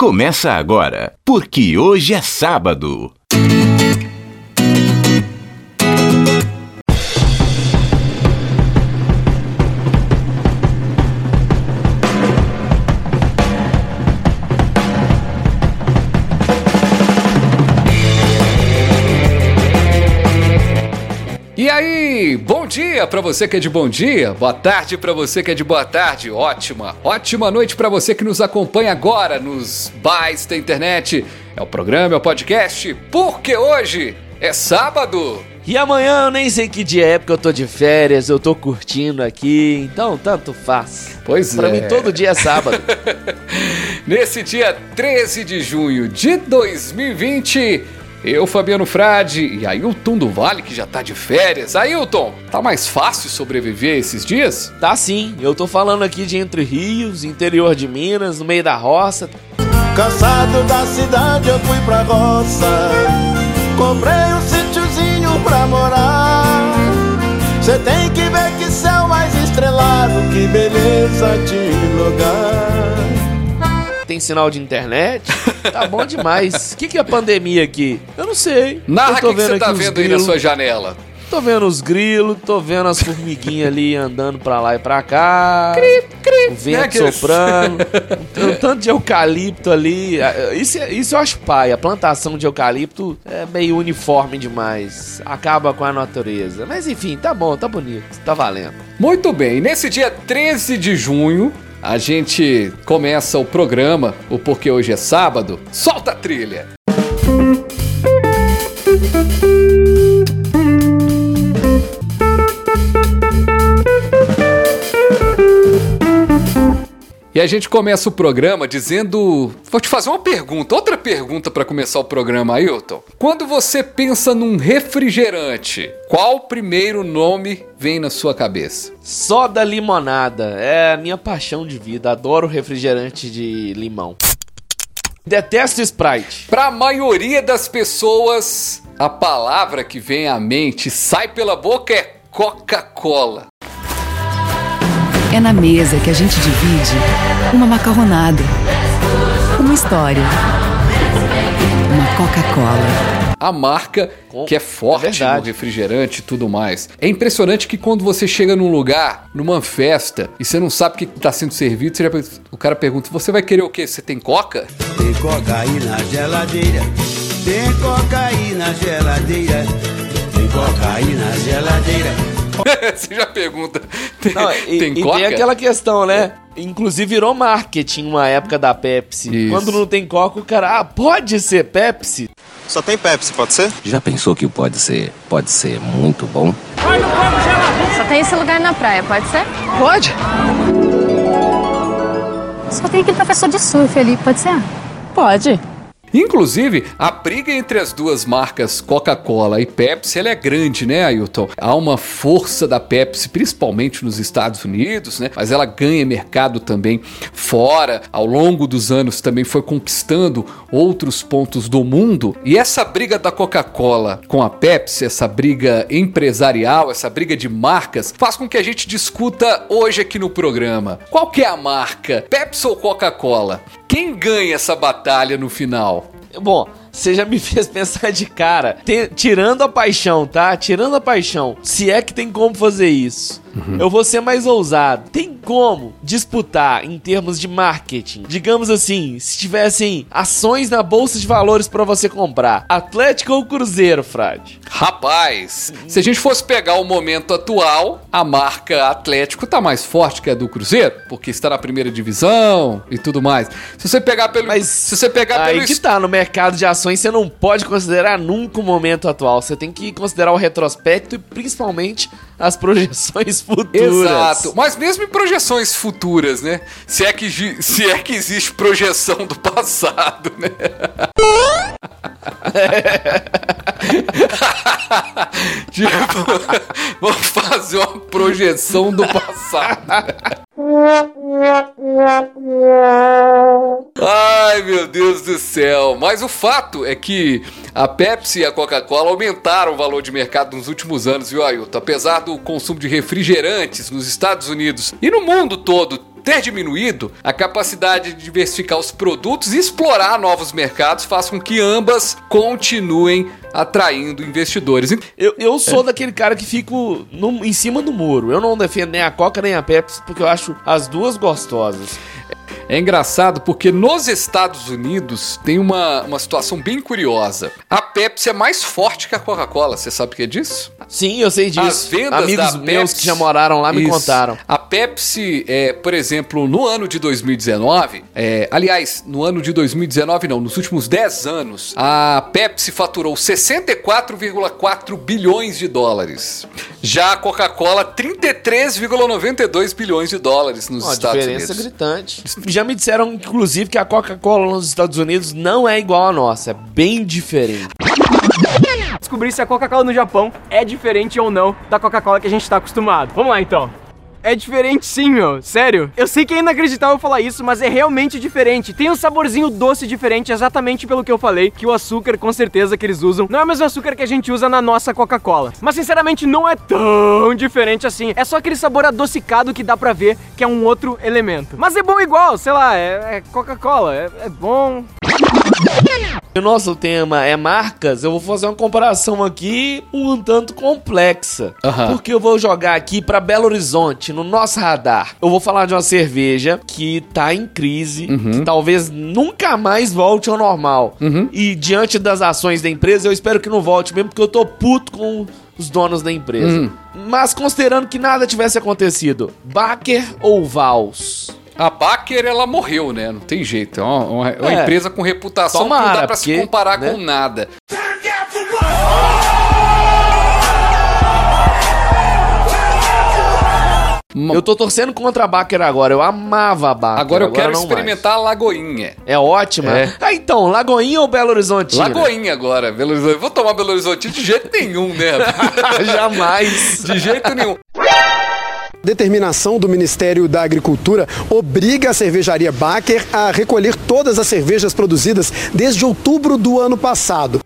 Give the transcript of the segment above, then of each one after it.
começa agora, porque hoje é sábado. Bom dia para você que é de bom dia, boa tarde para você que é de boa tarde, ótima, ótima noite para você que nos acompanha agora nos bares da internet. É o programa, é o podcast, porque hoje é sábado. E amanhã eu nem sei que dia é, porque eu tô de férias, eu tô curtindo aqui, então tanto faz. Pois pra é. mim todo dia é sábado. Nesse dia 13 de junho de 2020, eu, Fabiano Frade e Ailton do Vale, que já tá de férias. Ailton, tá mais fácil sobreviver esses dias? tá sim, eu tô falando aqui de Entre Rios, interior de Minas, no meio da roça. Cansado da cidade, eu fui pra roça. Comprei um sítiozinho pra morar. Cê tem que ver que céu mais estrelado, que beleza de lugar. Tem sinal de internet, tá bom demais. O que, que é pandemia aqui? Eu não sei. Narra o que que você tá vendo aí na grilos, sua janela. Tô vendo os grilos, tô vendo as formiguinhas ali andando pra lá e pra cá. O vento Né, soprando. um tanto de eucalipto ali. Ah, Isso, é- isso eu acho pai. A plantação de eucalipto é meio uniforme demais. Acaba com a natureza. Mas enfim, tá bom, tá bonito. Tá valendo. Muito bem, nesse dia 13 de junho, a gente começa o programa, o Porque Hoje é Sábado. Solta a trilha! E a gente começa o programa dizendo. Vou te fazer uma pergunta, outra pergunta para começar o programa, Ailton. Quando você pensa num refrigerante, qual primeiro nome vem na sua cabeça? Soda limonada. É a minha paixão de vida. Adoro refrigerante de limão. Detesto Sprite. Para a maioria das pessoas, a palavra que vem à mente, sai pela boca é Coca-Cola. É na mesa que a gente divide uma macarronada, uma história, uma Coca-Cola. A marca que é forte é no refrigerante e tudo mais. É impressionante que quando você chega num lugar, numa festa, e você não sabe o que está sendo servido, você já o cara pergunta: Você vai querer o quê? Você tem coca? Tem coca aí na geladeira. Tem coca aí na geladeira. Tem coca aí na geladeira. você já pergunta: Tem, Não, e, tem e tem aquela questão, né? Inclusive virou marketing uma época da Pepsi. Isso. Quando não tem Coca, o cara, ah, pode ser Pepsi? Só tem Pepsi, pode ser? Já pensou que pode ser, pode ser muito bom? Só tem esse lugar na praia, pode ser? Pode. Só tem aquele professor de surf ali, pode ser? Pode. Inclusive, a briga entre as duas marcas Coca-Cola e Pepsi ela é grande, né, Ailton? Há uma força da Pepsi, principalmente nos Estados Unidos, né? Mas ela ganha mercado também fora. Ao longo dos anos também foi conquistando outros pontos do mundo. E essa briga da Coca-Cola com a Pepsi, essa briga empresarial, essa briga de marcas, faz com que a gente discuta hoje aqui no programa. Qual que é a marca? Pepsi ou Coca-Cola? Quem ganha essa batalha no final? Bom, você já me fez pensar de cara. Tirando a paixão, tá? Tirando a paixão. Se é que tem como fazer isso. Eu vou ser mais ousado. Tem como disputar em termos de marketing? Digamos assim, se tivessem ações na bolsa de valores pra você comprar, Atlético ou Cruzeiro, Frade? Rapaz, se a gente fosse pegar o momento atual, a marca Atlético tá mais forte que a do Cruzeiro, porque está na primeira divisão e tudo mais. Se você pegar pelo, Mas se você pegar aí pelo que tá, no mercado de ações você não pode considerar nunca o momento atual. Você tem que considerar o retrospecto e principalmente as projeções futuras. Exato. Mas mesmo em projeções futuras, né? Se é que, se é que existe projeção do passado, né? tipo, vamos fazer uma projeção do passado. Deus do céu. Mas o fato é que a Pepsi e a Coca-Cola aumentaram o valor de mercado nos últimos anos, viu, Ailton? Apesar do consumo de refrigerantes nos Estados Unidos e no mundo todo ter diminuído, a capacidade de diversificar os produtos e explorar novos mercados faz com que ambas continuem atraindo investidores. Eu, eu sou daquele cara que fico no- em cima do muro. Eu não defendo nem a Coca nem a Pepsi, porque eu acho as duas gostosas. É engraçado porque nos Estados Unidos tem uma, uma situação bem curiosa. A Pepsi é mais forte que a Coca-Cola, você sabe o que é disso? Sim, eu sei disso. As vendas Amigos meus Pepsi- que já moraram lá me Isso. contaram. A Pepsi, é, por exemplo, no ano de 2019, é, aliás, no ano de 2019 não, nos últimos 10 anos, a Pepsi faturou 64,4 bilhões de dólares. Já a Coca-Cola, 33,92 bilhões de dólares nos Uma Estados diferença Unidos. gritante. Já me disseram, inclusive, que a Coca-Cola nos Estados Unidos não é igual à nossa. É bem diferente. descobrir se a Coca-Cola no Japão é diferente ou não da Coca-Cola que a gente tá acostumado. Vamos lá então. É diferente sim, meu. Sério. Eu sei que é inacreditável falar isso, mas é realmente diferente. Tem um saborzinho doce diferente, exatamente pelo que eu falei, que o açúcar, com certeza, que eles usam, não é o mesmo açúcar que a gente usa na nossa Coca-Cola. Mas, sinceramente, não é tão diferente assim. É só aquele sabor adocicado que dá pra ver que é um outro elemento. Mas é bom igual, sei lá, é, é Coca-Cola, é, é bom. O nosso tema é marcas, eu vou fazer uma comparação aqui um tanto complexa. Aham. Porque eu vou jogar aqui pra Belo Horizonte, no nosso radar. Eu vou falar de uma cerveja que tá em crise, que talvez nunca mais volte ao normal. E diante das ações da empresa, eu espero que não volte mesmo, porque eu tô puto com os donos da empresa. Mas considerando que nada tivesse acontecido, Baker ou Vals? A Baker, ela morreu, né? Não tem jeito. É uma, uma- uma É. empresa com reputação que não Tomara, dá pra se porque, comparar né? com nada. Eu tô torcendo contra a Baker agora, eu amava a Baker. Agora eu quero não experimentar a Lagoinha. mais. É ótima. É. Ah, então, Lagoinha ou Belo Horizonte? Lagoinha agora, Belo Horizonte. Vou tomar Belo Horizonte de jeito nenhum, né? Jamais. De jeito nenhum. Determinação do Ministério da Agricultura obriga a cervejaria Baker a recolher todas as cervejas produzidas desde outubro do ano passado.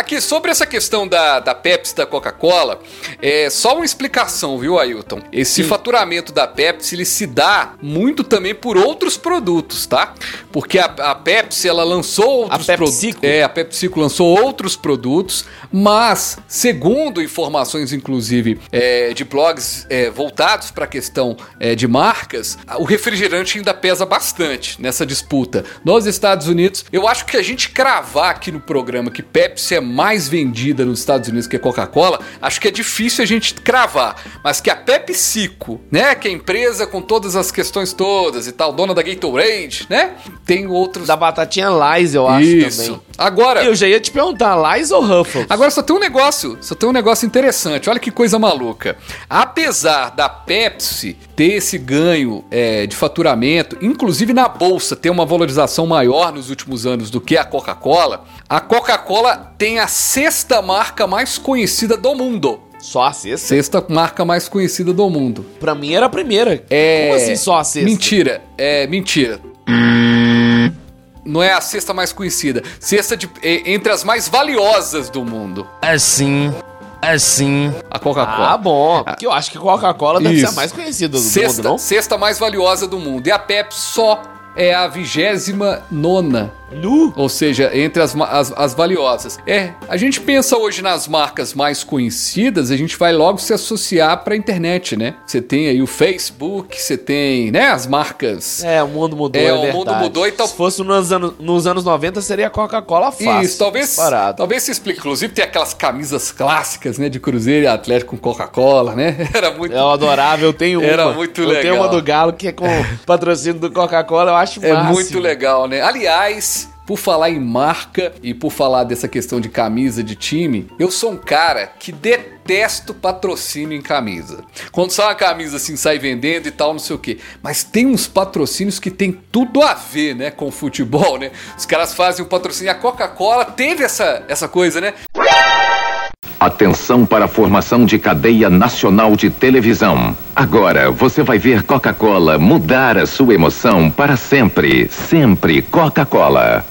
Aqui, sobre essa questão da, da Pepsi da Coca-Cola, é só uma explicação, viu, Ailton? Esse faturamento da Pepsi, ele se dá muito também por outros produtos, tá? Porque a, a Pepsi, ela lançou outros produtos. É, a PepsiCo lançou outros produtos, mas, segundo informações, inclusive, é, de blogs é, voltados para a questão é, de marcas, o refrigerante ainda pesa bastante nessa disputa. Nos Estados Unidos, eu acho que a gente cravar aqui no programa que Pepsi é mais vendida nos Estados Unidos que a Coca-Cola, acho que é difícil a gente cravar. Mas que a PepsiCo, né, que é a empresa com todas as questões todas e tal, dona da Gatorade, né, tem outros... Da batatinha Lies, eu acho Isso. também. Agora... Eu já ia te perguntar, Lies ou Ruffles? Agora só tem um negócio, só tem um negócio interessante. Olha que coisa maluca. Apesar da Pepsi ter esse ganho é, de faturamento, inclusive na bolsa ter uma valorização maior nos últimos anos do que a Coca-Cola, a Coca-Cola tem a sexta marca mais conhecida do mundo. Só a sexta? Sexta marca mais conhecida do mundo. Pra mim era a primeira. É... Como assim só a sexta? Mentira, é mentira. Não é a cesta mais conhecida. Cesta de, é, entre as mais valiosas do mundo. Assim, assim. A Coca-Cola. Ah, bom. Porque eu acho que Coca-Cola deve ser a mais conhecida do Sexta, mundo, não? sexta mais valiosa do mundo. E a Pepsi só é a vigésima nona. Nu? Ou seja, entre as, as, as valiosas. É, a gente pensa hoje nas marcas mais conhecidas, a gente vai logo se associar pra internet, né? Você tem aí o Facebook, você tem, né, as marcas. É, o mundo mudou, É, é, o mundo verdade. mudou e tal- Se fosse nos anos, nos anos 90, seria a Coca-Cola fácil. Isso, talvez, talvez se explique. Inclusive tem aquelas camisas clássicas, né, de Cruzeiro e Atlético com Coca-Cola, né? Era muito É adorável, eu tenho Era uma. muito eu legal. tenho uma do Galo que é com patrocínio do Coca-Cola, eu acho É máximo. muito legal, né? Aliás, por falar em marca e por falar dessa questão de camisa de time, eu sou um cara que detesto patrocínio em camisa. Quando sai uma camisa assim, sai vendendo e tal, não sei o quê. Mas tem uns patrocínios que tem tudo a ver, né, com futebol, né? Os caras fazem o patrocínio. A Coca-Cola teve essa, essa coisa, né? Atenção para a formação de cadeia nacional de televisão. Agora você vai ver Coca-Cola mudar a sua emoção para sempre. Sempre Coca-Cola.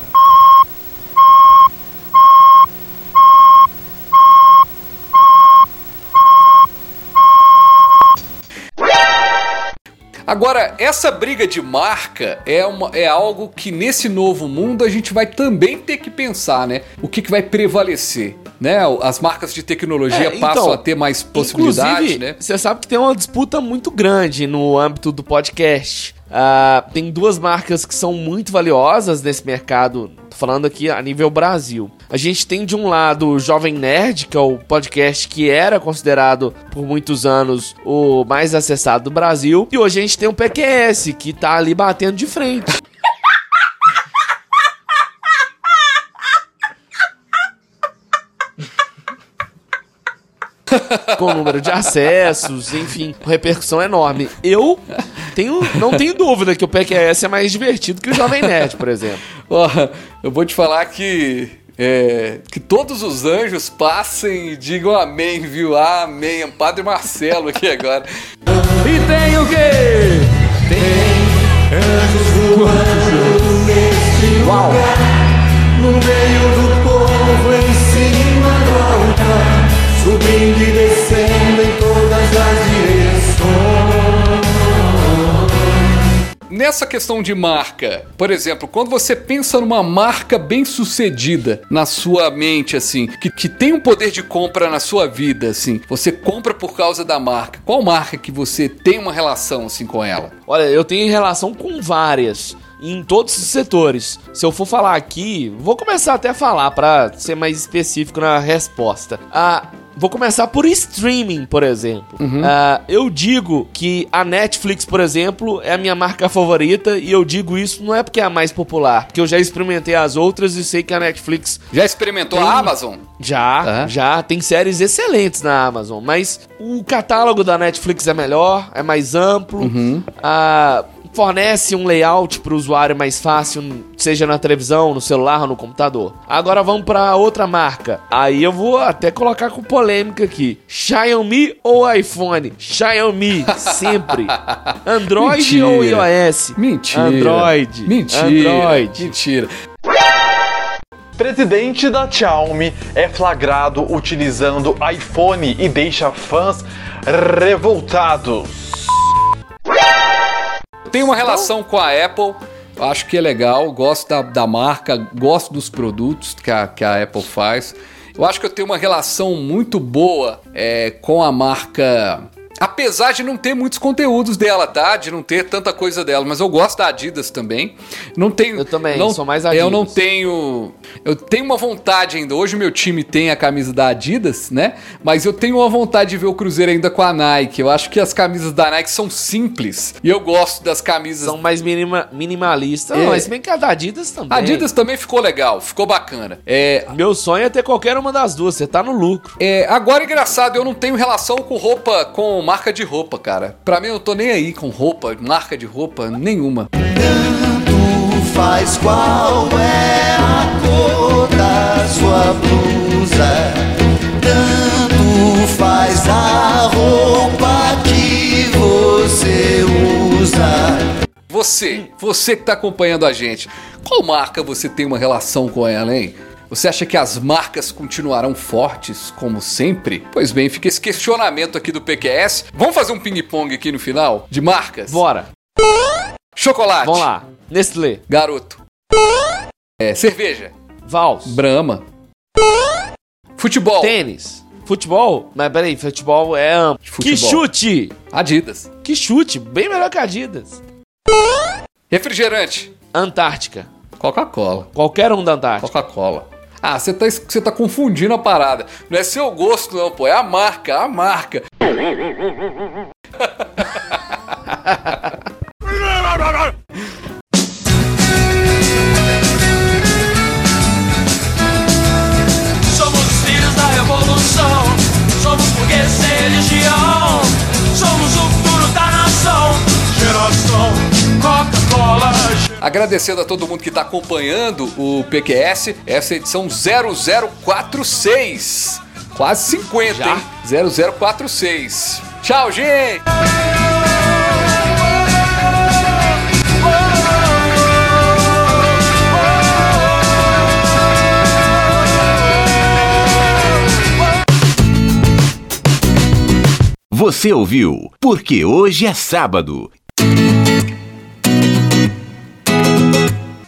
Agora, essa briga de marca é, uma, é algo que nesse novo mundo a gente vai também ter que pensar, né? O que, que vai prevalecer? Né? As marcas de tecnologia É, passam então, a ter mais possibilidade, Inclusive, né? Você sabe que tem uma disputa muito grande no âmbito do podcast. Ah, tem duas marcas que são muito valiosas nesse mercado, tô falando aqui a nível Brasil. A gente tem de um lado o Jovem Nerd, que é o podcast que era considerado por muitos anos o mais acessado do Brasil, e hoje a gente tem o PQS, que tá ali batendo de frente. com número de acessos, enfim, repercussão enorme. Eu tenho, não tenho dúvida que o PQS é mais divertido que o Jovem Nerd, por exemplo. Ó, eu vou te falar que. é, que todos os anjos passem e digam amém, viu? Amém. Padre Marcelo aqui agora. E tem o quê? Tem anjos voando neste lugar No meio do povo em cima do altar Subindo e descendo em todas as Nessa questão de marca, por exemplo, quando você pensa numa marca bem sucedida na sua mente, assim, que, que tem um poder de compra na sua vida, assim, você compra por causa da marca. Qual marca que você tem uma relação, assim, com ela? Olha, eu tenho relação com várias. Em todos os setores. Se eu for falar aqui, vou começar até a falar para ser mais específico na resposta. Ah, vou começar por streaming, por exemplo. Ah, eu digo que a Netflix, por exemplo, é a minha marca favorita e eu digo isso não é porque é a mais popular, porque eu já experimentei as outras e sei que a Netflix Já experimentou Tem- a Amazon? já, Ah. já. Tem séries excelentes na Amazon, mas o catálogo da Netflix é melhor, é mais amplo, Uhum. ah, fornece um layout para o usuário mais fácil, seja na televisão, no celular ou no computador. Agora vamos para outra marca. Aí eu vou até colocar com polêmica aqui. Xiaomi ou iPhone? Xiaomi, sempre. Android Mentira. ou iOS? Mentira. Android. Mentira. Android. Mentira. Presidente da Xiaomi é flagrado utilizando iPhone e deixa fãs revoltados. Tem uma relação com a Apple. Acho que é legal, gosto da, da marca, gosto dos produtos que a, que a Apple faz. Eu acho que eu tenho uma relação muito boa é, com a marca. Apesar de não ter muitos conteúdos dela, tá? De não ter tanta coisa dela, mas eu gosto da Adidas também. Não tenho. Eu também, não, sou mais Eu não Adidas. tenho. Eu tenho uma vontade ainda. Hoje o meu time tem a camisa da Adidas, né? Mas eu tenho uma vontade de ver o Cruzeiro ainda com a Nike. Eu acho que as camisas da Nike são simples. E eu gosto das camisas. São mais minima, minimalistas. É. Não, mas bem que a da Adidas também. A Adidas também ficou legal, ficou bacana. É, Meu sonho é ter qualquer uma das duas, você tá no lucro. é, agora engraçado, eu não tenho relação com roupa, com marca de roupa, cara. Pra mim eu tô nem aí com roupa, marca de roupa nenhuma. Tanto faz qual é a cor da sua blusa Tanto faz a roupa que você usa Você, você que tá acompanhando a gente, qual marca você tem uma relação com ela, hein? Você acha que as marcas continuarão fortes como sempre? Pois bem, fica esse questionamento aqui do PQS. Vamos fazer um ping-pong aqui no final de marcas? Bora. Chocolate. Vamos lá. Nestlé. Garoto. É, cerveja. Vals. Brahma. Futebol. Tênis. Futebol? Mas peraí, futebol é amplo. Futebol. Que chute! Adidas. Que chute! Bem melhor que Adidas. Refrigerante. Antártica. Coca-Cola. Qualquer um da Antártica. Coca-Cola. Ah, você tá, você tá confundindo a parada. Não é seu gosto, não, pô. É a marca, a marca. Agradecendo a todo mundo que tá acompanhando o PQS, essa é a edição 0046. Quase 50, Já? hein? 0046. Tchau, gente! Você ouviu Porque Hoje é Sábado